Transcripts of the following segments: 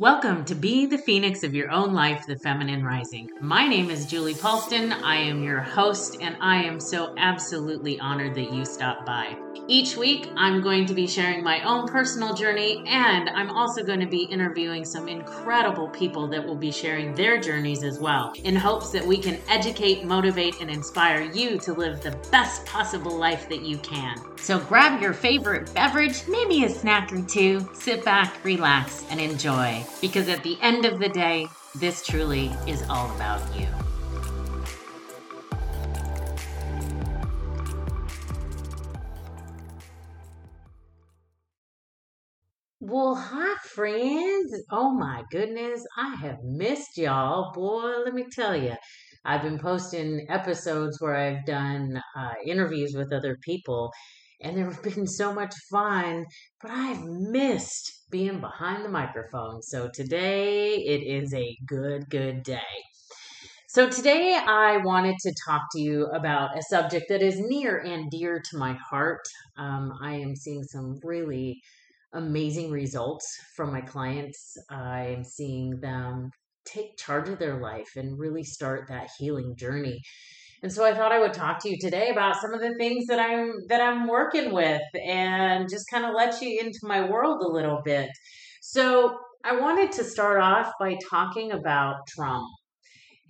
Welcome to Be the Phoenix of Your Own Life, the Feminine Rising. My name is Julie Paulston. I am your host, and I am so absolutely honored that you stopped by. Each week, I'm going to be sharing my own personal journey, and I'm also going to be interviewing some incredible people that will be sharing their journeys as well, in hopes that we can educate, motivate, and inspire you to live the best possible life that you can. So grab your favorite beverage, maybe a snack or two, sit back, relax, and enjoy. Because at the end of the day, this truly is all about you. Well, hi, friends. Oh my goodness, I have missed y'all. Boy, let me tell you, I've been posting episodes where I've done uh, interviews with other people, and they've been so much fun, but I've missed being behind the microphone. So today it is a good, good day. So today I wanted to talk to you about a subject that is near and dear to my heart. Um, I am seeing some really amazing results from my clients. I am seeing them take charge of their life and really start that healing journey. And so I thought I would talk to you today about some of the things that I'm that I'm working with and just kind of let you into my world a little bit. So I wanted to start off by talking about trauma.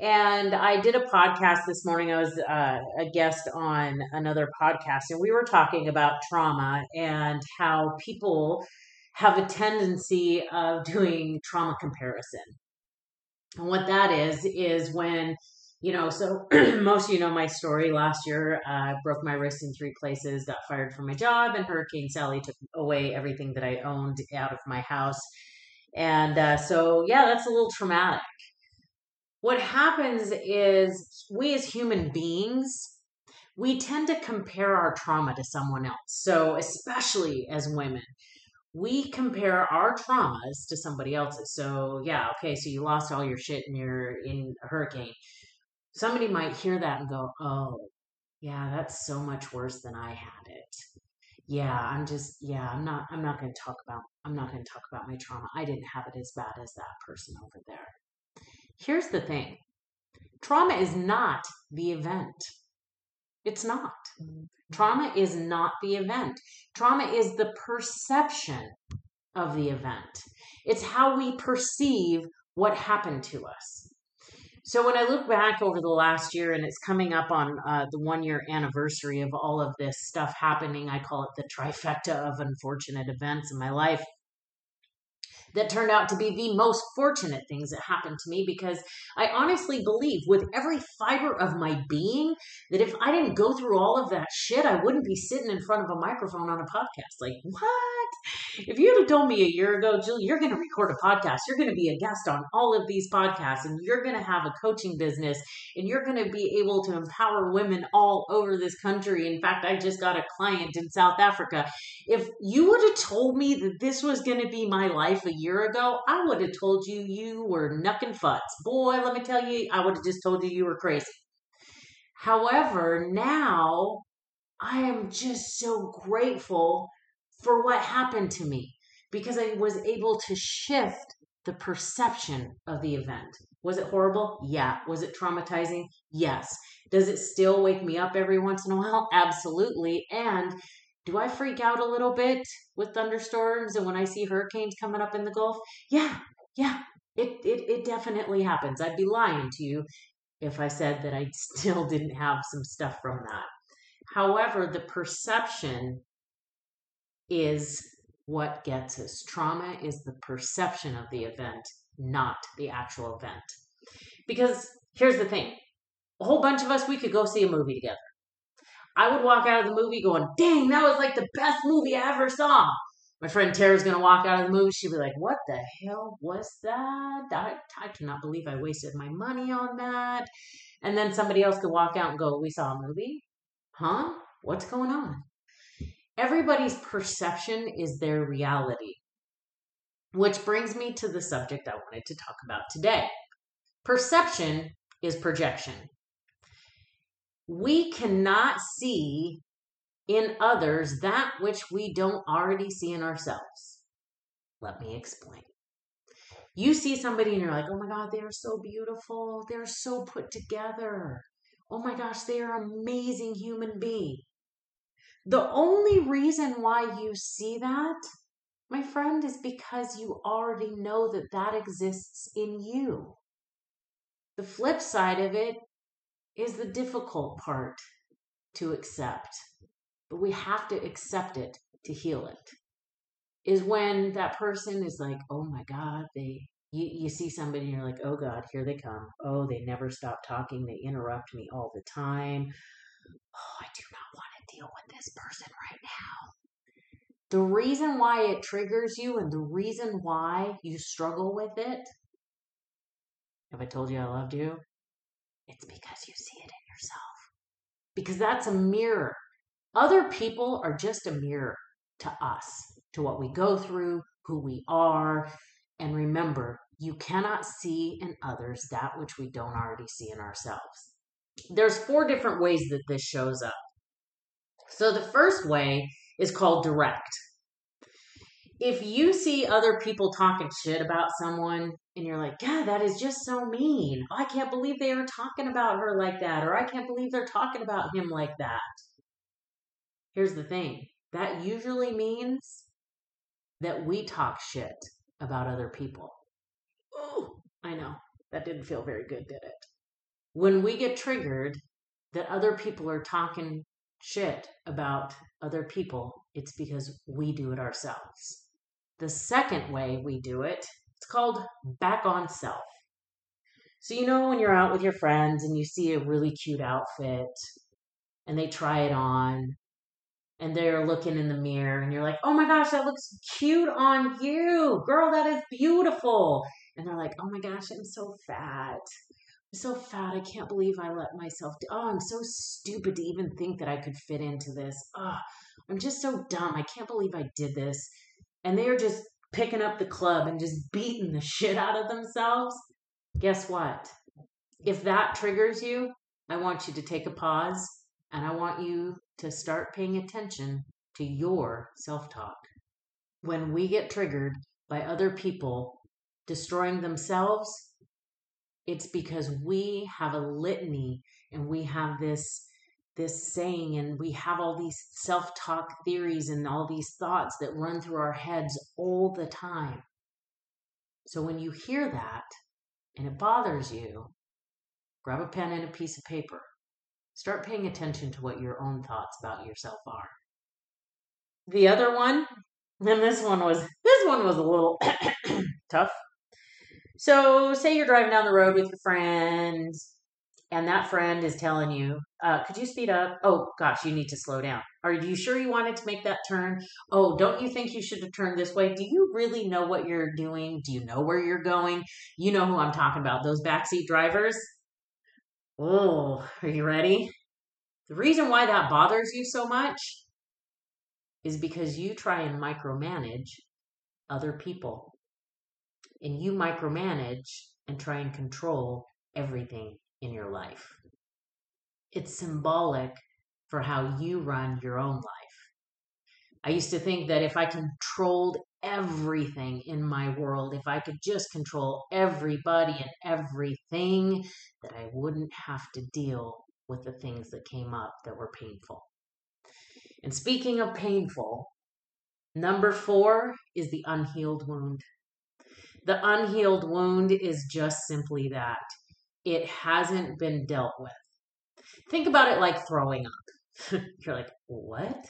And I did a podcast this morning. I was uh, a guest on another podcast, and we were talking about trauma and how people have a tendency of doing trauma comparison. And what that is, is when, you know, so most of you know my story. Last year, I uh, broke my wrist in three places, got fired from my job, and Hurricane Sally took away everything that I owned out of my house. And uh, so, yeah, that's a little traumatic. What happens is we as human beings, we tend to compare our trauma to someone else. So, especially as women, we compare our traumas to somebody else's. So yeah, okay, so you lost all your shit in your in a hurricane. Somebody might hear that and go, "Oh, yeah, that's so much worse than I had it." Yeah, I'm just yeah, I'm not I'm not going to talk about I'm not going to talk about my trauma. I didn't have it as bad as that person over there. Here's the thing. Trauma is not the event. It's not. Mm-hmm. Trauma is not the event. Trauma is the perception of the event. It's how we perceive what happened to us. So when I look back over the last year, and it's coming up on uh, the one year anniversary of all of this stuff happening, I call it the trifecta of unfortunate events in my life that turned out to be the most fortunate things that happened to me because I honestly believe with every fiber of my being that if I didn't go through all of that shit, I wouldn't be sitting in front of a microphone on a podcast. Like, what? If you'd have told me a year ago, Jill, you're going to record a podcast, you're going to be a guest on all of these podcasts, and you're going to have a coaching business, and you're going to be able to empower women all over this country. In fact, I just got a client in South Africa. If you would have told me that this was going to be my life a year ago, I would have told you you were knucking futs. Boy, let me tell you, I would have just told you you were crazy. However, now I am just so grateful for what happened to me because I was able to shift the perception of the event. Was it horrible? Yeah. Was it traumatizing? Yes. Does it still wake me up every once in a while? Absolutely. And do I freak out a little bit with thunderstorms and when I see hurricanes coming up in the Gulf? Yeah, yeah, it, it, it definitely happens. I'd be lying to you if I said that I still didn't have some stuff from that. However, the perception is what gets us. Trauma is the perception of the event, not the actual event. Because here's the thing a whole bunch of us, we could go see a movie together. I would walk out of the movie going, dang, that was like the best movie I ever saw. My friend Tara's gonna walk out of the movie. She'd be like, "What the hell was that? I, I cannot believe I wasted my money on that." And then somebody else could walk out and go, "We saw a movie, huh? What's going on?" Everybody's perception is their reality. Which brings me to the subject I wanted to talk about today. Perception is projection. We cannot see in others that which we don't already see in ourselves. Let me explain. You see somebody and you're like, oh my God, they are so beautiful. They're so put together. Oh my gosh, they are an amazing human being. The only reason why you see that, my friend, is because you already know that that exists in you. The flip side of it is the difficult part to accept, but we have to accept it to heal it. Is when that person is like, oh my God, they you, you see somebody and you're like, oh God, here they come. Oh, they never stop talking. They interrupt me all the time. Oh, I do not want deal with this person right now. The reason why it triggers you and the reason why you struggle with it, have I told you I loved you? It's because you see it in yourself. Because that's a mirror. Other people are just a mirror to us, to what we go through, who we are, and remember, you cannot see in others that which we don't already see in ourselves. There's four different ways that this shows up. So the first way is called direct. If you see other people talking shit about someone and you're like, God, that is just so mean. I can't believe they are talking about her like that, or I can't believe they're talking about him like that. Here's the thing that usually means that we talk shit about other people. Oh, I know. That didn't feel very good, did it? When we get triggered that other people are talking shit about other people, it's because we do it ourselves. The second way we do it, it's called back on self. So, you know, when you're out with your friends and you see a really cute outfit and they try it on and they're looking in the mirror and you're like, oh my gosh, that looks cute on you. Girl, that is beautiful. And they're like, oh my gosh, I'm so fat. I'm so fat. I can't believe I let myself do. Oh, I'm so stupid to even think that I could fit into this. Oh, I'm just so dumb. I can't believe I did this. And they're just picking up the club and just beating the shit out of themselves. Guess what? If that triggers you, I want you to take a pause and I want you to start paying attention to your self talk. When we get triggered by other people destroying themselves, it's because we have a litany and we have this this saying and we have all these self-talk theories and all these thoughts that run through our heads all the time. So when you hear that and it bothers you, grab a pen and a piece of paper Start paying attention to what your own thoughts about yourself are. The other one, and this one was this one was a little tough. So, say you're driving down the road with your friend, and that friend is telling you, uh, "Could you speed up?" Oh gosh, you need to slow down. Are you sure you wanted to make that turn? Oh, don't you think you should have turned this way? Do you really know what you're doing? Do you know where you're going? You know who I'm talking about. Those backseat drivers. Oh, are you ready? The reason why that bothers you so much is because you try and micromanage other people. And you micromanage and try and control everything in your life. It's symbolic for how you run your own life. I used to think that if I controlled everything in my world, if I could just control everybody and everything, that I wouldn't have to deal with the things that came up that were painful. And speaking of painful, number four is the unhealed wound. The unhealed wound is just simply that it hasn't been dealt with. Think about it like throwing up. You're like, what?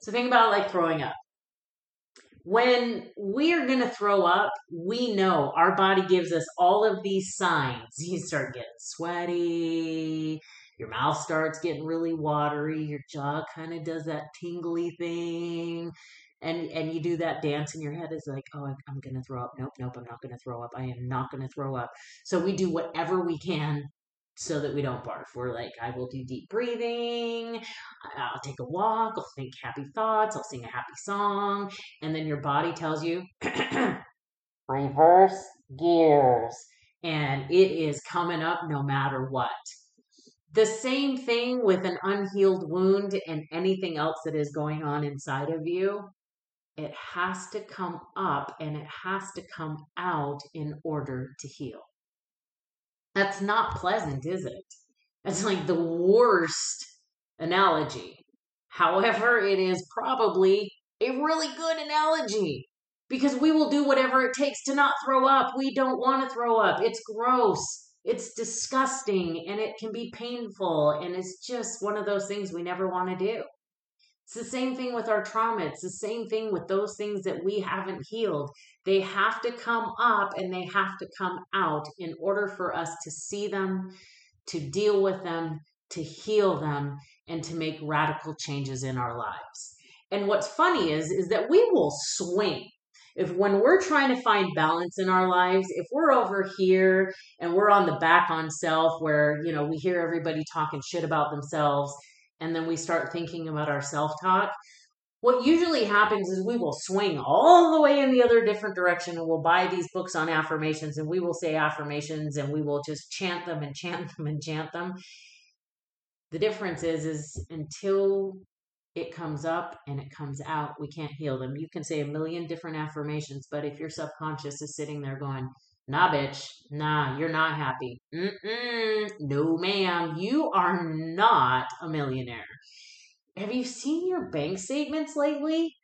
So think about it like throwing up when we're going to throw up, we know our body gives us all of these signs. You start getting sweaty, your mouth starts getting really watery, your jaw kind of does that tingly thing. And, and you do that dance in your head is like, oh, I'm, I'm going to throw up. Nope, nope, I'm not going to throw up. I am not going to throw up. So we do whatever we can so that we don't barf. We're like, I will do deep breathing. I'll take a walk. I'll think happy thoughts. I'll sing a happy song. And then your body tells you, reverse gears. And it is coming up no matter what. The same thing with an unhealed wound and anything else that is going on inside of you. It has to come up and it has to come out in order to heal. That's not pleasant, is it? That's like the worst analogy. However, it is probably a really good analogy because we will do whatever it takes to not throw up. We don't want to throw up. It's gross. It's disgusting and it can be painful. And it's just one of those things we never want to do. It's the same thing with our trauma. It's the same thing with those things that we haven't healed. They have to come up and they have to come out in order for us to see them, to deal with them, to heal them, and to make radical changes in our lives. And what's funny is, is that we will swing. If when we're trying to find balance in our lives, if we're over here and we're on the back on self where, you know, we hear everybody talking shit about themselves and then we start thinking about our self talk, what usually happens is we will swing all the way in the other different direction and we'll buy these books on affirmations and we will say affirmations and we will just chant them and chant them and chant them. The difference is is until it comes up and it comes out, we can't heal them. You can say a million different affirmations, but if your subconscious is sitting there going, Nah, bitch. Nah, you're not happy. Mm-mm. No, ma'am. You are not a millionaire. Have you seen your bank statements lately?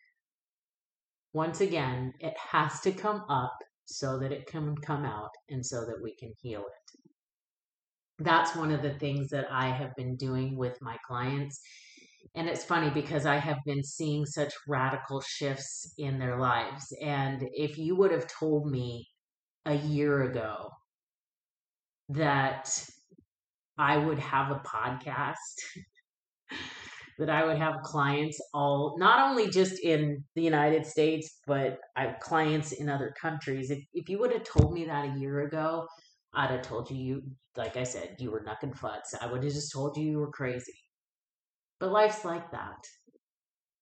Once again, it has to come up so that it can come out and so that we can heal it. That's one of the things that I have been doing with my clients. And it's funny because I have been seeing such radical shifts in their lives. And if you would have told me a year ago that I would have a podcast, that I would have clients all, not only just in the United States, but I have clients in other countries. If, if you would have told me that a year ago, I'd have told you, you, like I said, you were knucking futz. I would have just told you you were crazy. But life's like that.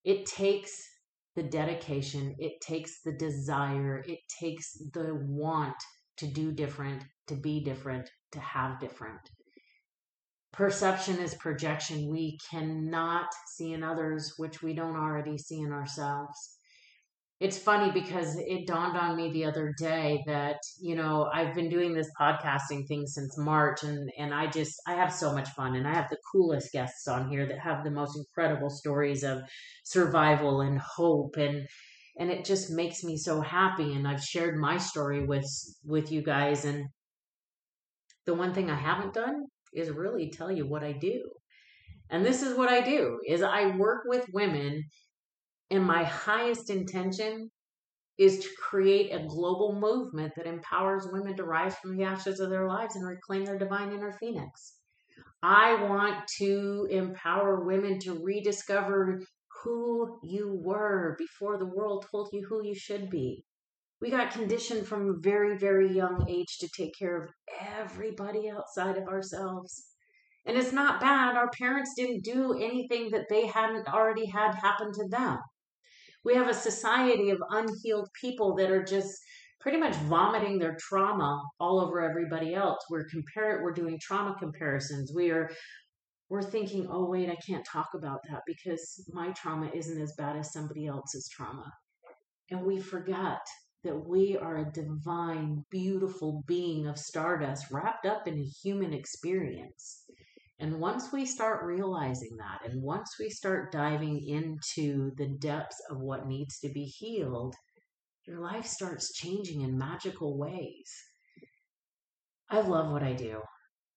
It takes the dedication, it takes the desire, it takes the want to do different, to be different, to have different. Perception is projection. We cannot see in others which we don't already see in ourselves it's funny because it dawned on me the other day that you know i've been doing this podcasting thing since march and and i just i have so much fun and i have the coolest guests on here that have the most incredible stories of survival and hope and and it just makes me so happy and i've shared my story with with you guys and the one thing i haven't done is really tell you what i do. And this is what i do is i work with women and my highest intention is to create a global movement that empowers women to rise from the ashes of their lives and reclaim their divine inner phoenix. I want to empower women to rediscover who you were before the world told you who you should be. We got conditioned from a very, very young age to take care of everybody outside of ourselves. And it's not bad. Our parents didn't do anything that they hadn't already had happen to them we have a society of unhealed people that are just pretty much vomiting their trauma all over everybody else. We're compare we're doing trauma comparisons. We are we're thinking, oh wait, I can't talk about that because my trauma isn't as bad as somebody else's trauma. And we forget that we are a divine, beautiful being of stardust wrapped up in a human experience. And once we start realizing that, and once we start diving into the depths of what needs to be healed, your life starts changing in magical ways. I love what I do.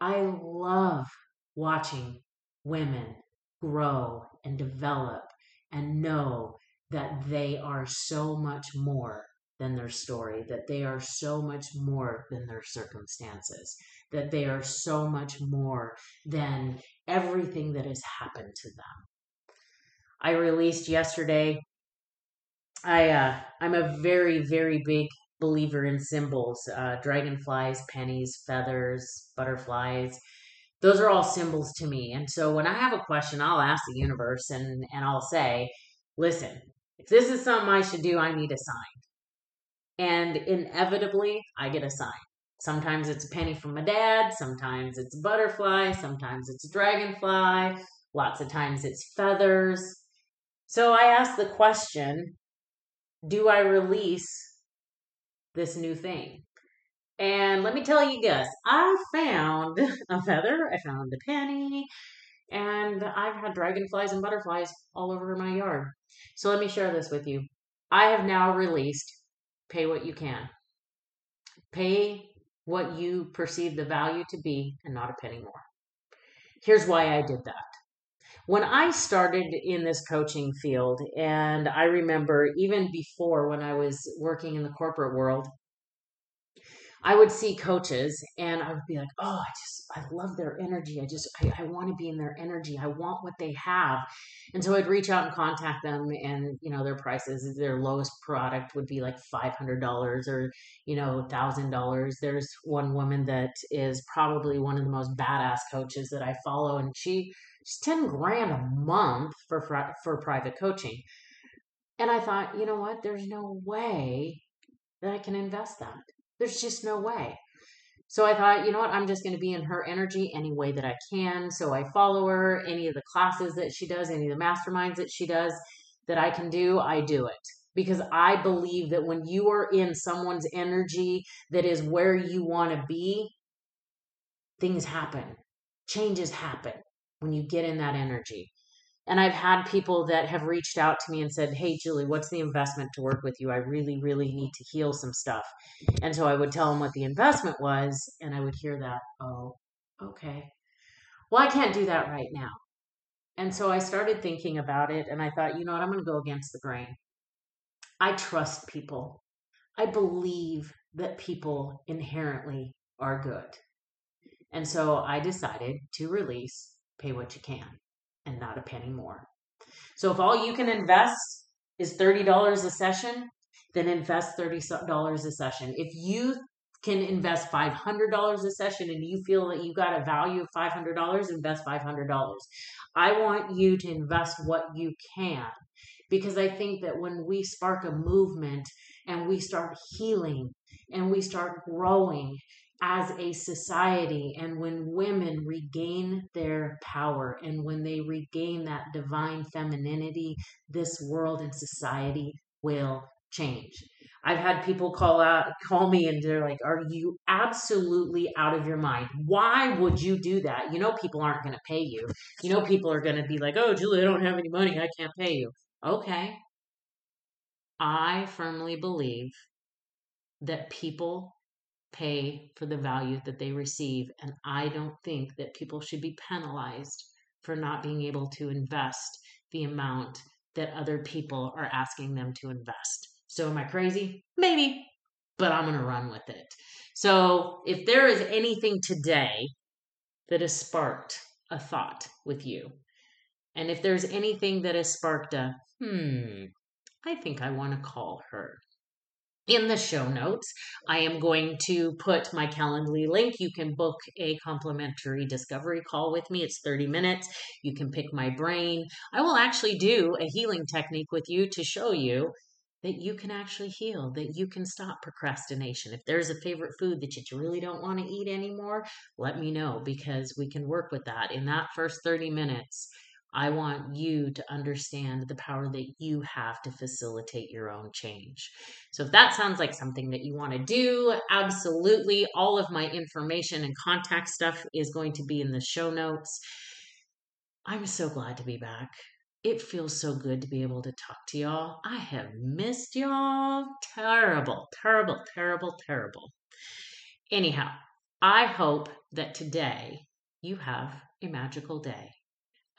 I love watching women grow and develop and know that they are so much more than their story, that they are so much more than their circumstances, that they are so much more than everything that has happened to them. I released yesterday. I uh, I'm a very very big believer in symbols, uh, dragonflies, pennies, feathers, butterflies. Those are all symbols to me. And so when I have a question, I'll ask the universe and and I'll say, "Listen, if this is something I should do, I need a sign." And inevitably, I get a sign. Sometimes it's a penny from my dad, sometimes it's a butterfly, sometimes it's a dragonfly, lots of times it's feathers. So I ask the question do I release this new thing? And let me tell you guys, I found a feather, I found a penny, and I've had dragonflies and butterflies all over my yard. So let me share this with you. I have now released pay what you can. Pay what you perceive the value to be and not a penny more. Here's why I did that. When I started in this coaching field, and I remember even before when I was working in the corporate world, I would see coaches and I would be like, oh, I just, I love their energy. I just, I, I want to be in their energy. I want what they have. And so I'd reach out and contact them and, you know, their prices, their lowest product would be like $500 or, you know, $1,000. There's one woman that is probably one of the most badass coaches that I follow and she, she's 10 grand a month for, for private coaching. And I thought, you know what? There's no way that I can invest that. There's just no way. So I thought, you know what, I'm just going to be in her energy any way that I can. So I follow her, any of the classes that she does, any of the masterminds that she does that I can do, I do it. Because I believe that when you are in someone's energy that is where you want to be, things happen, changes happen when you get in that energy. And I've had people that have reached out to me and said, Hey, Julie, what's the investment to work with you? I really, really need to heal some stuff. And so I would tell them what the investment was, and I would hear that, Oh, okay. Well, I can't do that right now. And so I started thinking about it, and I thought, you know what? I'm going to go against the grain. I trust people. I believe that people inherently are good. And so I decided to release Pay What You Can and not a penny more. So if all you can invest is $30 a session, then invest $30 a session. If you can invest $500 a session and you feel that you've got a value of $500, invest $500. I want you to invest what you can because I think that when we spark a movement and we start healing and we start growing as a society and when women regain their power and when they regain that divine femininity this world and society will change. I've had people call out call me and they're like are you absolutely out of your mind? Why would you do that? You know people aren't going to pay you. You know people are going to be like oh julie i don't have any money. I can't pay you. Okay. I firmly believe that people pay for the value that they receive. And I don't think that people should be penalized for not being able to invest the amount that other people are asking them to invest. So, am I crazy? Maybe, but I'm going to run with it. So, if there is anything today that has sparked a thought with you, and if there's anything that has sparked a, hmm, I think I want to call her in the show notes. I am going to put my Calendly link. You can book a complimentary discovery call with me. It's 30 minutes. You can pick my brain. I will actually do a healing technique with you to show you that you can actually heal, that you can stop procrastination. If there's a favorite food that you really don't want to eat anymore, let me know because we can work with that. In that first 30 minutes, I want you to understand the power that you have to facilitate your own change. So, if that sounds like something that you want to do, absolutely. All of my information and contact stuff is going to be in the show notes. I'm so glad to be back. It feels so good to be able to talk to y'all. I have missed y'all terrible, terrible, terrible, terrible. Anyhow, I hope that today you have a magical day.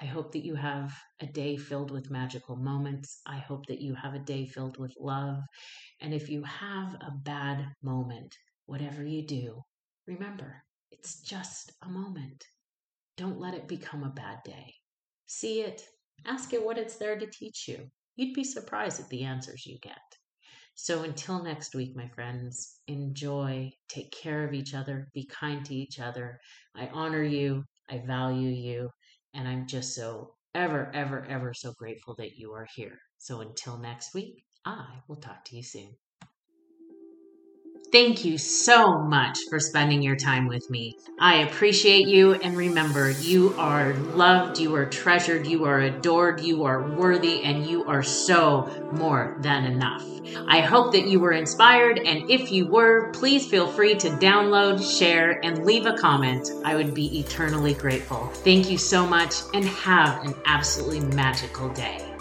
I hope that you have a day filled with magical moments. I hope that you have a day filled with love. And if you have a bad moment, whatever you do, remember, it's just a moment. Don't let it become a bad day. See it, ask it what it's there to teach you. You'd be surprised at the answers you get. So until next week, my friends, enjoy, take care of each other, be kind to each other. I honor you, I value you, and I'm just so ever, ever, ever so grateful that you are here. So until next week, I will talk to you soon. Thank you so much for spending your time with me. I appreciate you, and remember, you are loved, you are treasured, you are adored, you are worthy, and you are so more than enough. I hope that you were inspired, and if you were, please feel free to download, share, and leave a comment. I would be eternally grateful. Thank you so much, and have an absolutely magical day.